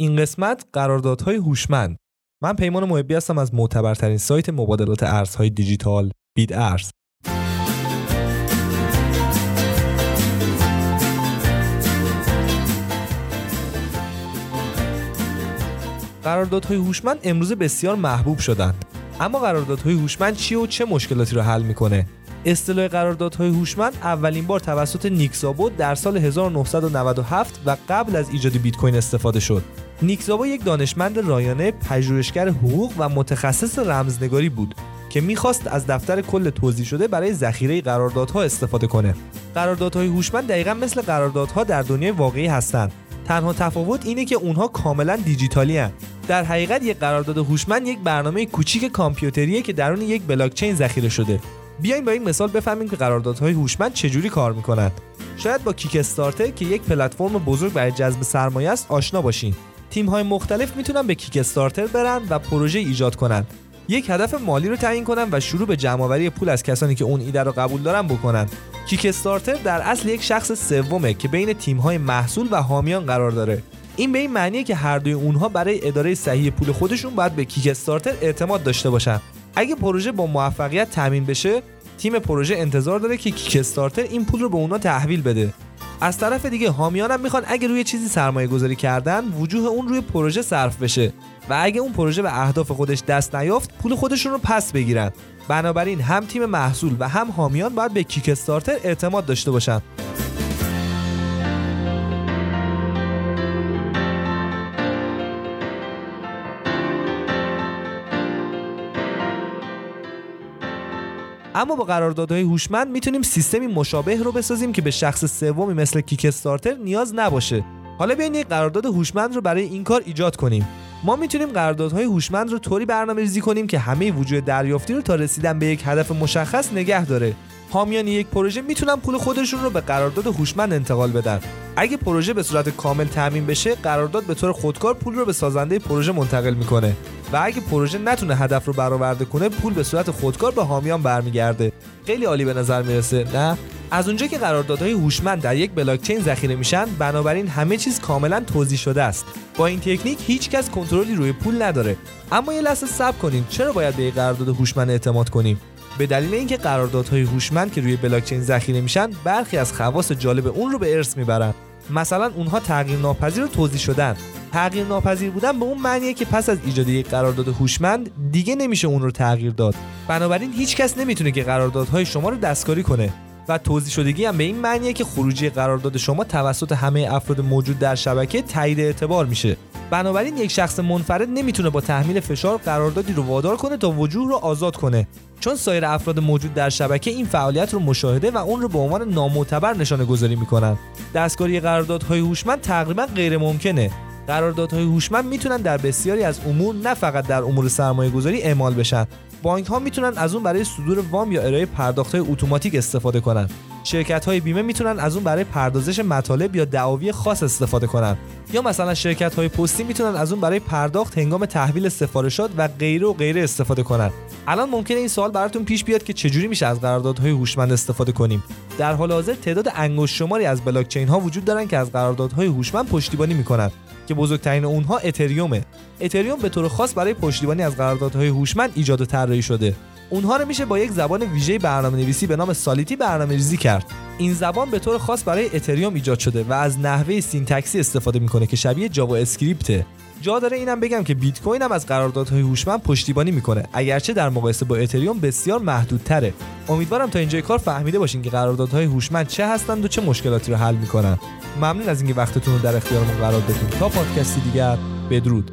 این قسمت قراردادهای هوشمند. من پیمان محبی هستم از معتبرترین سایت مبادلات ارزهای دیجیتال بید ارز. قراردادهای هوشمند امروز بسیار محبوب شدند. اما قراردادهای هوشمند چی و چه مشکلاتی رو حل می‌کنه؟ اصطلاح قراردادهای هوشمند اولین بار توسط نیکزابو در سال 1997 و قبل از ایجاد بیت کوین استفاده شد. نیکزابو یک دانشمند رایانه، پژوهشگر حقوق و متخصص رمزنگاری بود که می‌خواست از دفتر کل توضیح شده برای ذخیره قراردادها استفاده کنه. قراردادهای هوشمند دقیقا مثل قراردادها در دنیای واقعی هستند. تنها تفاوت اینه که اونها کاملا دیجیتالی هن. در حقیقت یک قرارداد هوشمند یک برنامه کوچیک کامپیوتریه که درون یک بلاکچین ذخیره شده بیاین با این مثال بفهمیم که قراردادهای هوشمند چجوری کار می‌کنند. شاید با کیک استارتر که یک پلتفرم بزرگ برای جذب سرمایه است آشنا باشین. تیم های مختلف می‌تونن به کیک استارتر برن و پروژه ایجاد کنند. یک هدف مالی رو تعیین کنن و شروع به جمعآوری پول از کسانی که اون ایده رو قبول دارن بکنن. کیک استارتر در اصل یک شخص سومه که بین تیم های محصول و حامیان قرار داره. این به این معنیه که هر دوی اونها برای اداره صحیح پول خودشون باید به کیک استارتر اعتماد داشته باشن. اگه پروژه با موفقیت تامین بشه تیم پروژه انتظار داره که کیک استارتر این پول رو به اونا تحویل بده. از طرف دیگه حامیان هم می‌خوان اگه روی چیزی سرمایه گذاری کردن وجوه اون روی پروژه صرف بشه و اگه اون پروژه به اهداف خودش دست نیافت پول خودشون رو پس بگیرن. بنابراین هم تیم محصول و هم حامیان باید به کیک استارتر اعتماد داشته باشن. اما با قراردادهای هوشمند می‌تونیم سیستمی مشابه رو بسازیم که به شخص سومی مثل کیک استارتر نیاز نباشه. حالا بیاین یک قرارداد هوشمند رو برای این کار ایجاد کنیم. ما می‌تونیم قراردادهای هوشمند رو طوری برنامه‌ریزی کنیم که همه وجود دریافتی رو تا رسیدن به یک هدف مشخص نگه داره. حامیان یک پروژه می‌تونن پول خودشون رو به قرارداد هوشمند انتقال بدن. اگه پروژه به صورت کامل تامین بشه قرارداد به طور خودکار پول رو به سازنده پروژه منتقل می‌کنه. و اگه پروژه نتونه هدف رو برآورده کنه پول به صورت خودکار به حامیان برمیگرده. خیلی عالی به نظر می‌رسه نه؟ از اونجا که قراردادهای هوشمند در یک بلاکچین ذخیره میشن بنابراین همه چیز کاملا توضیح شده است. با این تکنیک هیچ کس کنترلی روی پول نداره. اما یه لحظه صبر کنیم. چرا باید به قرارداد هوشمند اعتماد کنیم؟ به دلیل اینکه قراردادهای هوشمند که روی بلاکچین ذخیره میشن برخی از خواص جالب اون رو به ارث می‌برن. مثلا اونها تغییر ناپذیر رو توضیح شدن. تغییر ناپذیر بودن به اون معنیه که پس از ایجاد یک قرارداد هوشمند دیگه نمیشه اون رو تغییر داد. بنابراین هیچ کس نمی‌تونه که قراردادهای شما رو دستکاری کنه. و توضیح شدگی هم به این معنیه که خروجی قرارداد شما توسط همه افراد موجود در شبکه تایید اعتبار میشه. بنابراین یک شخص منفرد نمی‌تونه با تحمیل فشار قراردادی رو وادار کنه تا وجوه رو آزاد کنه. چون سایر افراد موجود در شبکه این فعالیت رو مشاهده و اون رو به عنوان نامعتبر نشانه گذاری می‌کنن. دستکاری قراردادهای هوشمند تقریبا غیر ممکنه. قراردادهای هوشمند می‌تونن در بسیاری از امور نه فقط در امور سرمایه گذاری اعمال بشن. بانک ها می‌تونن از اون برای صدور وام یا ارائه پرداخت های اتوماتیک استفاده کنن. شرکت های بیمه می‌تونن از اون برای پردازش مطالب یا دعاوی خاص استفاده کنن. یا مثلا شرکت های پستی می‌تونن از اون برای پرداخت هنگام تحویل سفارشات و غیره و غیره استفاده کنن. الان ممکنه این سوال براتون پیش بیاد که چجوری میشه از قراردادهای هوشمند استفاده کنیم. در حال حاضر تعداد انگشت شماری از بلاکچین ها وجود دارن که از قراردادهای هوشمند پشتیبانی می‌کنن. که بزرگترین اونها اتریومه. اتریوم به طور خاص برای پشتیبانی از قراردادهای هوشمند ایجاد و طراحی شده. اونها رو میشه با یک زبان ویژه برنامه نویسی به نام Solidity برنامه ریزی کرد. این زبان به طور خاص برای اتریوم ایجاد شده و از نحو و syntax ی استفاده می‌کنه که شبیه جاوا اسکریپته. جا داره اینم بگم که بیت کوین هم از قراردادهای هوشمند پشتیبانی می‌کنه. اگرچه در مقایسه با اتریوم بسیار محدودتره. امیدوارم تا اینجای کار فهمیده باشین که قراردادهای هوشمند چه هستند و چه مشکلاتی رو حل می‌کنن. ممنون از اینکه وقتتون رو در اختیار ما قرار دادین. تا پادکستی دیگر بدرود.